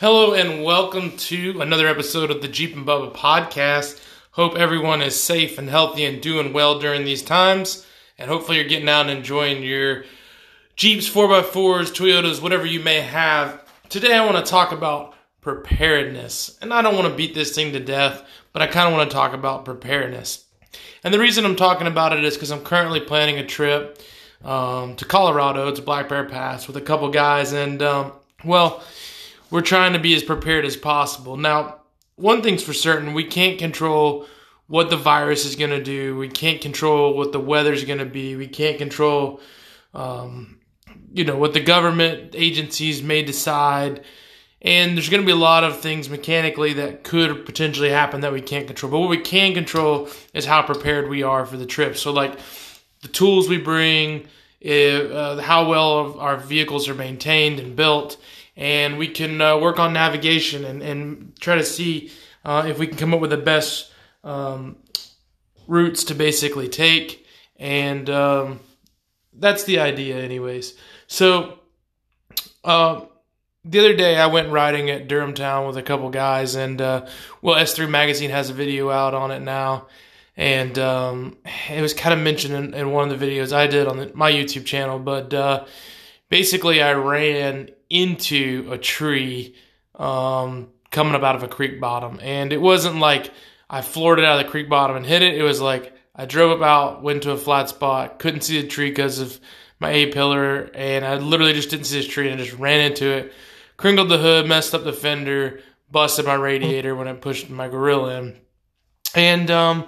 Hello and welcome to another episode of the Jeep and Bubba podcast. Hope everyone is safe and healthy and doing well during these times. And hopefully you're getting out and enjoying your Jeeps, 4x4s, Toyotas, whatever you may have. Today I want to talk about preparedness. And I don't want to beat this thing to death, but I kind of want to talk about preparedness. And the reason I'm talking about it is because I'm currently planning a trip um, to Colorado. It's Black Bear Pass with a couple guys. And, um, well, we're trying to be as prepared as possible. Now, one thing's for certain we can't control what the virus is going to do, we can't control what the weather's going to be, we can't control, um, you know, what the government agencies may decide. And there's going to be a lot of things mechanically that could potentially happen that we can't control. But what we can control is how prepared we are for the trip. So, like the tools we bring, uh, how well our vehicles are maintained and built, and we can uh, work on navigation and, and try to see uh, if we can come up with the best um, routes to basically take. And um, that's the idea, anyways. So, uh, the other day I went riding at Durhamtown with a couple guys, and uh, well, S3 Magazine has a video out on it now. And um, it was kind of mentioned in, in, one of the videos I did on the, my YouTube channel, but uh, basically I ran into a tree um, coming up out of a creek bottom. And it wasn't like I floored it out of the creek bottom and hit it. It was like I drove about, went to a flat spot, couldn't see the tree because of my A pillar, and I literally just didn't see this tree and I just ran into it, crinkled the hood, messed up the fender, busted my radiator when I pushed my gorilla in. And, um,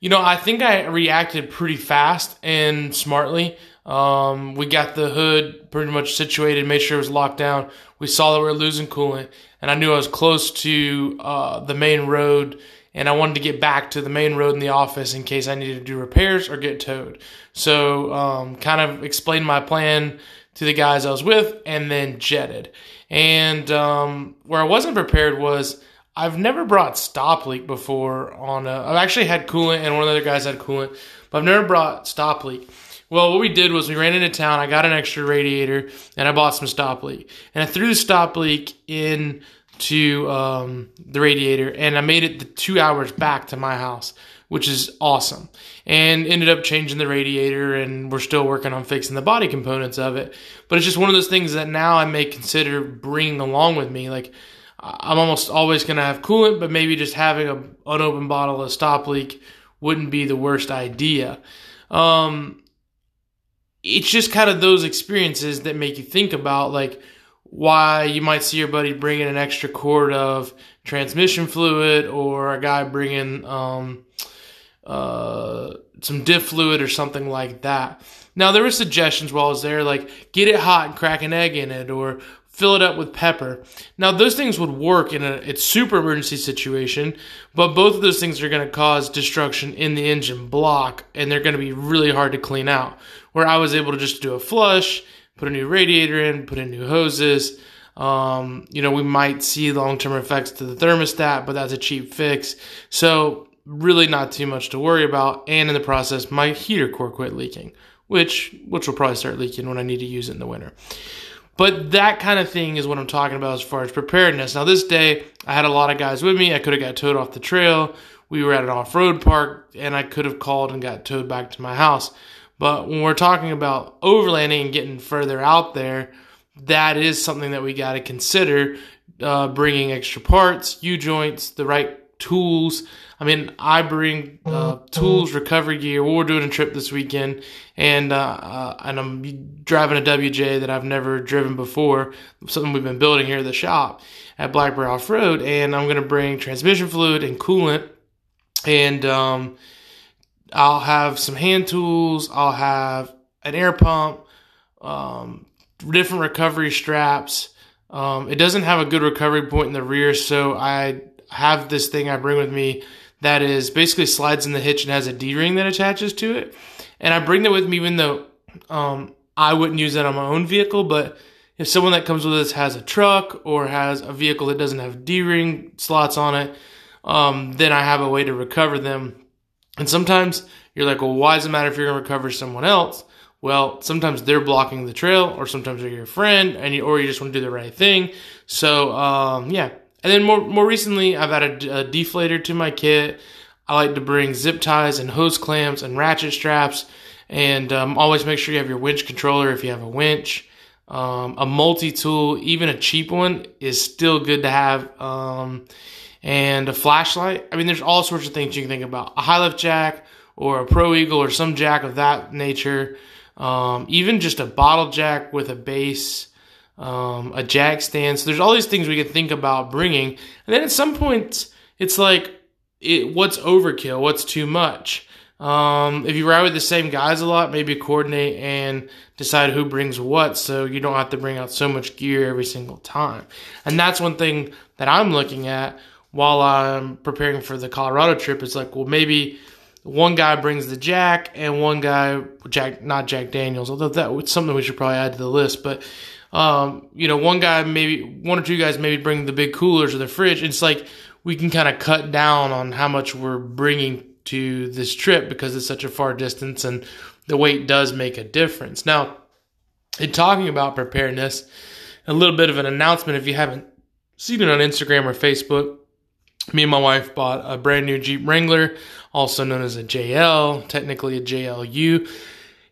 you know, I think I reacted pretty fast and smartly. Um, we got the hood pretty much situated, made sure it was locked down. We saw that we were losing coolant, and I knew I was close to uh, the main road, and I wanted to get back to the main road in the office in case I needed to do repairs or get towed. So, um, kind of explained my plan to the guys I was with, and then jetted. And um, where I wasn't prepared was I've never brought stop leak before on a. I've actually had coolant, and one of the other guys had coolant, but I've never brought stop leak. Well, what we did was we ran into town. I got an extra radiator and I bought some stop leak. And I threw the stop leak into um, the radiator and I made it the two hours back to my house, which is awesome. And ended up changing the radiator and we're still working on fixing the body components of it. But it's just one of those things that now I may consider bringing along with me. Like, I'm almost always going to have coolant, but maybe just having an unopened bottle of stop leak wouldn't be the worst idea. Um, it's just kind of those experiences that make you think about like why you might see your buddy bringing an extra quart of transmission fluid or a guy bringing um, uh, some diff fluid or something like that. Now there were suggestions while I was there, like get it hot and crack an egg in it, or fill it up with pepper. Now those things would work in a super emergency situation, but both of those things are going to cause destruction in the engine block, and they're going to be really hard to clean out. Where I was able to just do a flush, put a new radiator in, put in new hoses. Um, you know, we might see long term effects to the thermostat, but that's a cheap fix. So really not too much to worry about. And in the process, my heater core quit leaking, which which will probably start leaking when I need to use it in the winter. But that kind of thing is what I'm talking about as far as preparedness. Now, this day, I had a lot of guys with me. I could have got towed off the trail. We were at an off road park, and I could have called and got towed back to my house. But when we're talking about overlanding and getting further out there, that is something that we got to consider uh, bringing extra parts, U joints, the right tools. I mean, I bring uh, tools, recovery gear. we're doing a trip this weekend, and uh, uh, and I'm driving a WJ that I've never driven before. Something we've been building here at the shop at Blackberry Off Road, and I'm going to bring transmission fluid and coolant, and um, I'll have some hand tools. I'll have an air pump, um, different recovery straps. Um, it doesn't have a good recovery point in the rear, so I have this thing I bring with me that is basically slides in the hitch and has a D ring that attaches to it. And I bring that with me, even though um, I wouldn't use that on my own vehicle. But if someone that comes with us has a truck or has a vehicle that doesn't have D ring slots on it, um, then I have a way to recover them. And sometimes you're like, well, why does it matter if you're going to recover someone else? well, sometimes they're blocking the trail, or sometimes they're your friend, and you, or you just want to do the right thing. So, um, yeah. And then more more recently, I've added a deflator to my kit. I like to bring zip ties and hose clamps and ratchet straps, and um, always make sure you have your winch controller if you have a winch. Um, a multi tool, even a cheap one, is still good to have. Um, and a flashlight. I mean, there's all sorts of things you can think about. A high lift jack or a Pro Eagle or some jack of that nature. Um, even just a bottle jack with a base, um, a jack stand. So there's all these things we can think about bringing. And then at some point, it's like, it, what's overkill? What's too much? Um, if you ride with the same guys a lot, maybe coordinate and decide who brings what so you don't have to bring out so much gear every single time. And that's one thing that I'm looking at while I'm preparing for the Colorado trip. It's like, well, maybe one guy brings the Jack and one guy, Jack, not Jack Daniels, although that was something we should probably add to the list, but, um, you know, one guy, maybe one or two guys maybe bring the big coolers or the fridge. It's like we can kind of cut down on how much we're bringing to this trip because it's such a far distance and the weight does make a difference. Now, in talking about preparedness, a little bit of an announcement if you haven't seen it on Instagram or Facebook. Me and my wife bought a brand new Jeep Wrangler, also known as a JL, technically a JLU.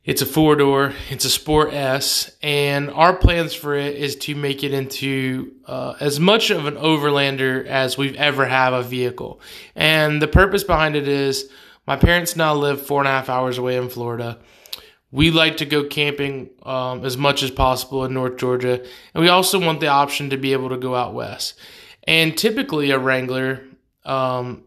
It's a four door, it's a Sport S, and our plans for it is to make it into uh, as much of an overlander as we've ever have a vehicle. And the purpose behind it is my parents now live four and a half hours away in Florida. We like to go camping um, as much as possible in North Georgia, and we also want the option to be able to go out west. And typically, a Wrangler um,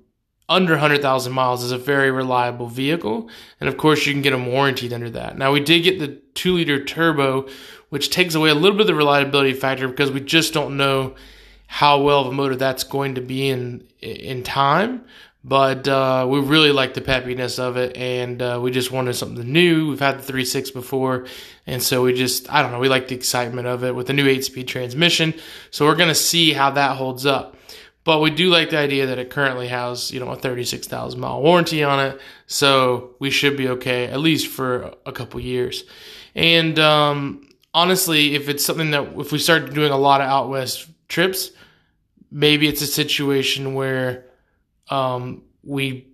under 100,000 miles is a very reliable vehicle. And of course, you can get them warranted under that. Now, we did get the 2 liter turbo, which takes away a little bit of the reliability factor because we just don't know how well of a motor that's going to be in in time. But uh, we really like the peppiness of it, and uh, we just wanted something new. We've had the 3.6 before, and so we just, I don't know, we like the excitement of it with the new 8 speed transmission. So we're going to see how that holds up. But we do like the idea that it currently has, you know, a 36,000 mile warranty on it. So we should be okay, at least for a couple years. And um, honestly, if it's something that, if we start doing a lot of out west trips, maybe it's a situation where um, we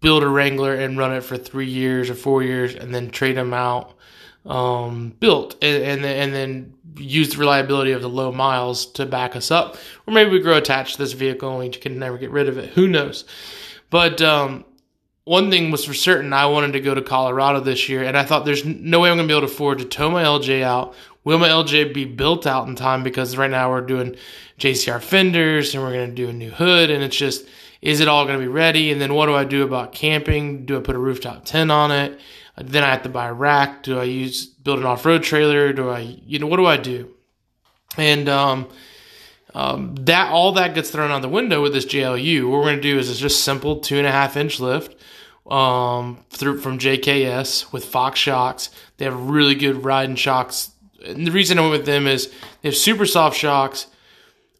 build a Wrangler and run it for three years or four years and then trade them out um, built and, and, and then use the reliability of the low miles to back us up. Or maybe we grow attached to this vehicle and we can never get rid of it. Who knows? But um, one thing was for certain I wanted to go to Colorado this year, and I thought there's no way I'm going to be able to afford to tow my LJ out. Will my LJ be built out in time? Because right now we're doing JCR fenders and we're going to do a new hood, and it's just, is it all going to be ready? And then what do I do about camping? Do I put a rooftop tent on it? Then I have to buy a rack. Do I use build an off road trailer? Do I you know what do I do? And um, um, that all that gets thrown out the window with this JLU. What we're going to do is it's just simple two and a half inch lift um, through from JKS with Fox shocks. They have really good riding shocks. And the reason I went with them is they have super soft shocks.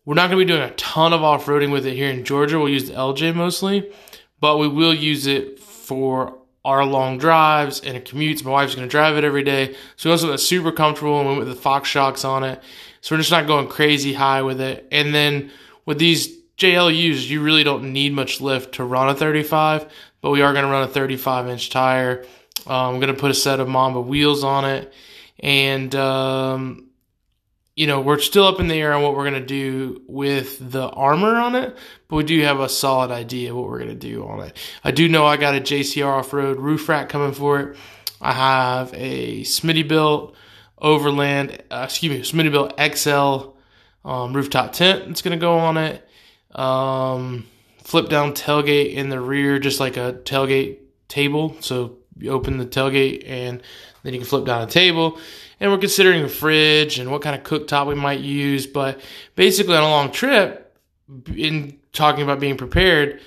We're not going to be doing a ton of off roading with it here in Georgia. We'll use the LJ mostly, but we will use it for our long drives and it commutes. My wife's going to drive it every day. So we also got super comfortable and went with the Fox shocks on it. So we're just not going crazy high with it. And then with these JLUs, you really don't need much lift to run a 35, but we are going to run a 35 inch tire. Um, I'm going to put a set of Mamba wheels on it. And, um, you know, we're still up in the air on what we're going to do with the armor on it, but we do have a solid idea what we're going to do on it. I do know I got a JCR off road roof rack coming for it. I have a Smittybilt Overland, uh, excuse me, Smittybilt XL um, rooftop tent that's going to go on it. Um, flip down tailgate in the rear, just like a tailgate table. So open the tailgate and then you can flip down a table and we're considering a fridge and what kind of cooktop we might use. But basically, on a long trip, in talking about being prepared,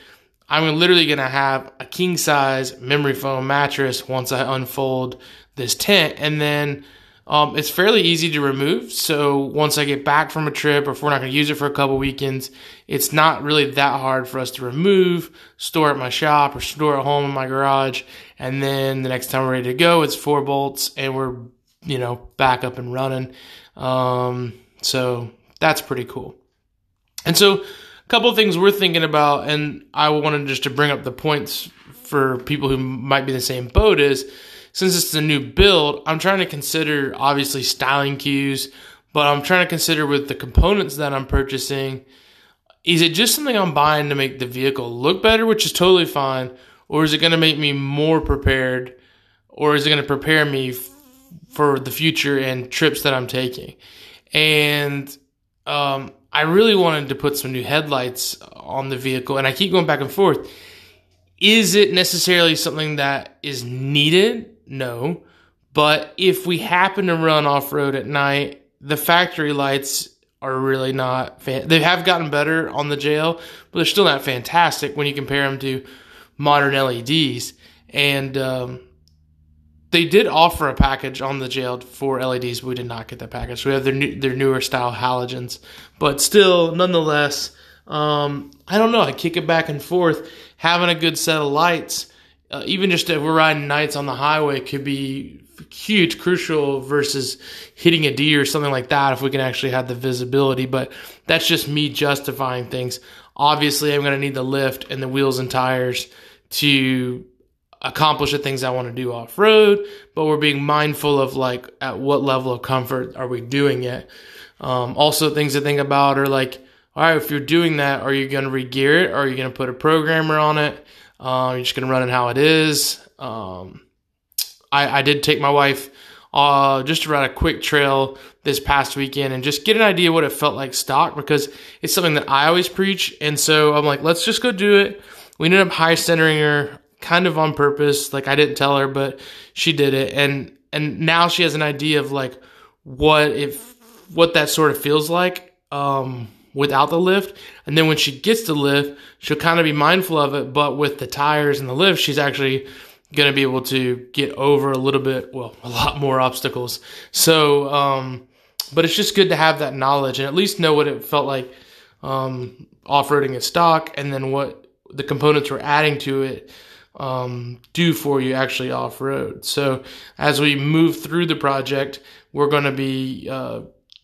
I'm literally going to have a king size memory foam mattress once I unfold this tent, and then Um, it's fairly easy to remove. So once I get back from a trip, or if we're not going to use it for a couple weekends, it's not really that hard for us to remove, store at my shop, or store at home in my garage. And then the next time we're ready to go, it's four bolts, and we're you know back up and running. Um, so that's pretty cool. And so a couple of things we're thinking about, and I wanted just to bring up the points for people who might be in the same boat is since it's a new build, I'm trying to consider obviously styling cues, but I'm trying to consider with the components that I'm purchasing, is it just something I'm buying to make the vehicle look better, which is totally fine, or is it going to make me more prepared, or is it going to prepare me f- for the future and trips that I'm taking? And um, I really wanted to put some new headlights on the vehicle, and I keep going back and forth. Is it necessarily something that is needed? No. But if we happen to run off road at night, the factory lights are really not. Fan- they have gotten better on the JL, but they're still not fantastic when you compare them to modern LEDs. And um, they did offer a package on the JL for LEDs, but we did not get that package. We have their new, their newer style halogens, but still, nonetheless, um, I don't know. I kick it back and forth. Having a good set of lights uh, even just if we're riding nights on the highway could be huge crucial versus hitting a deer or something like that if we can actually have the visibility. But that's just me justifying things. Obviously i'm going to need the lift and the wheels and tires to accomplish the things i want to do off road but we're being mindful of like at what level of comfort are we doing it? Um, also things to think about are like all right if you're doing that are you going to re-gear it? Are you going to put a programmer on it uh, you're just gonna run it how it is. Um, I, I did take my wife uh, just to ride a quick trail this past weekend and just get an idea what it felt like stock because it's something that I always preach. And so I'm like, let's just go do it. We ended up high centering her kind of on purpose. Like I didn't tell her, but she did it. And, and now she has an idea of like what if, what that sort of feels like. Um, without the lift. And then when she gets the lift, she'll kind of be mindful of it. But with the tires and the lift, she's actually going to be able to get over a little bit, well, a lot more obstacles. So, um, but it's just good to have that knowledge and at least know what it felt like um, off roading at stock and then what the components we're adding to it um, do for you actually off road. So as we move through the project, we're going to be uh,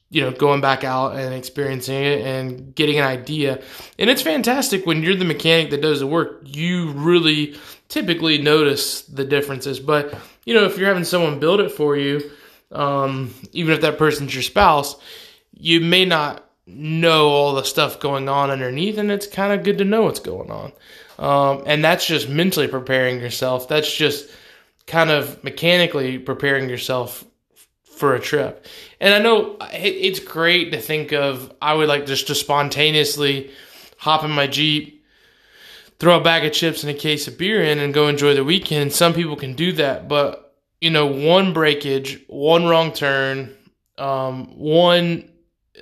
you know, going back out and experiencing it and getting an idea. And it's fantastic when you're the mechanic that does the work, you really typically notice the differences. But, you know, if you're having someone build it for you, um, even if that person's your spouse, you may not know all the stuff going on underneath, and it's kind of good to know what's going on. Um, and that's just mentally preparing yourself. That's just kind of mechanically preparing yourself for a trip. And I know it's great to think of, I would like just to spontaneously hop in my Jeep, throw a bag of chips and a case of beer in, and go enjoy the weekend. Some people can do that, but you know, one breakage, one wrong turn, um, one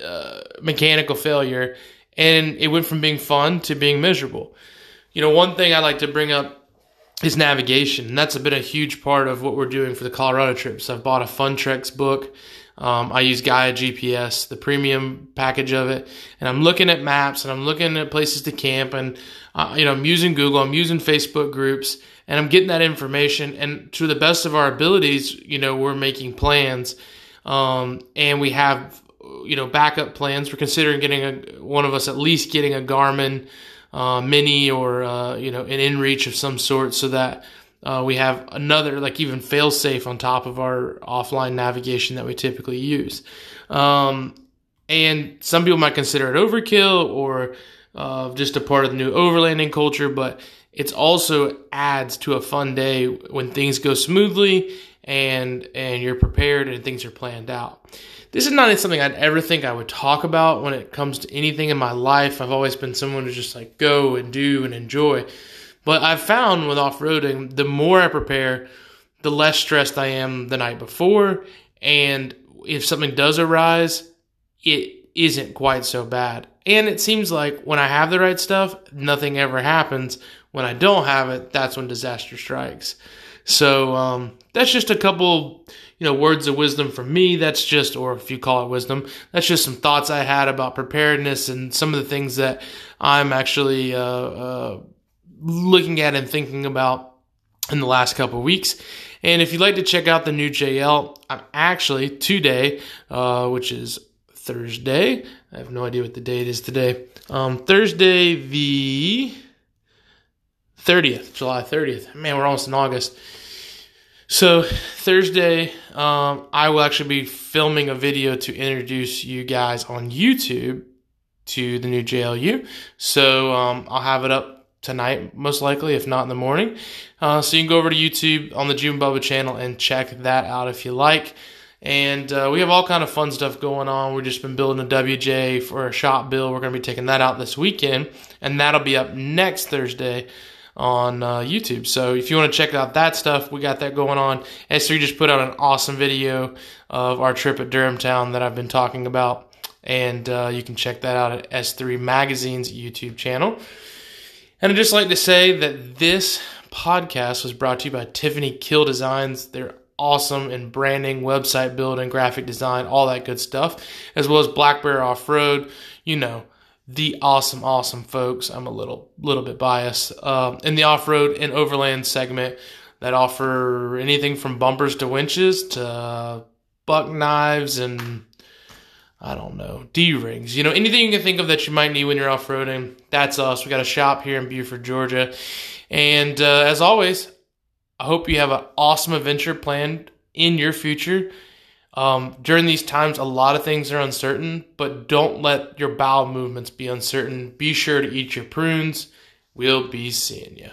uh, mechanical failure, and it went from being fun to being miserable. You know, one thing I like to bring up is navigation. And that's been a huge part of what we're doing for the Colorado trips. I've bought a Funtreks book. Um, I use Gaia GPS, the premium package of it, and I'm looking at maps and I'm looking at places to camp, and uh, you know I'm using Google, I'm using Facebook groups, and I'm getting that information. And to the best of our abilities, you know we're making plans, um, and we have you know backup plans. We're considering getting a one of us at least getting a Garmin uh, mini or uh, you know an inReach of some sort, so that uh, we have another like even fail safe on top of our offline navigation that we typically use. Um, and some people might consider it overkill or uh, just a part of the new overlanding culture, but it's also adds to a fun day when things go smoothly and and you're prepared and things are planned out this is not something I'd ever think I would talk about when it comes to anything in my life. I've always been someone to just like go and do and enjoy. But I've found with off roading, the more I prepare, the less stressed I am the night before. And if something does arise, it isn't quite so bad. And it seems like when I have the right stuff, nothing ever happens. When I don't have it, that's when disaster strikes. So um, that's just a couple you know, words of wisdom from me. That's just, or if you call it wisdom, that's just some thoughts I had about preparedness and some of the things that I'm actually uh, uh, looking at and thinking about in the last couple weeks. And if you'd like to check out the new JL, I'm actually today, uh, which is Thursday. I have no idea what the date is today. Um, Thursday, the 30th, July 30th. Man, we're almost in August. So Thursday, um, I will actually be filming a video to introduce you guys on YouTube to the new JLU. So um, I'll have it up tonight, most likely, if not in the morning. Uh, so you can go over to YouTube on the Jeep and Bubba channel and check that out if you like. And uh, we have all kind of fun stuff going on. We've just been building a WJ for a shop bill. We're going to be taking that out this weekend, and that'll be up next Thursday on uh, YouTube. So if you want to check out that stuff, we got that going on. S3 just put out an awesome video of our trip at Durhamtown that I've been talking about, and uh, you can check that out at S3 Magazine's YouTube channel. And I'd just like to say that this podcast was brought to you by Tiffany Kill Designs. They're awesome in branding, website building, graphic design, all that good stuff, as well as Black Bear Off Road. You know, the awesome, awesome folks. I'm a little, little bit biased um, in the off road and overland segment that offer anything from bumpers to winches to buck knives and I don't know, D rings. You know, anything you can think of that you might need when you're off roading. That's us. We got a shop here in Buford, Georgia. And uh, as always, I hope you have an awesome adventure planned in your future. Um, during these times, a lot of things are uncertain, but don't let your bowel movements be uncertain. Be sure to eat your prunes. We'll be seeing you.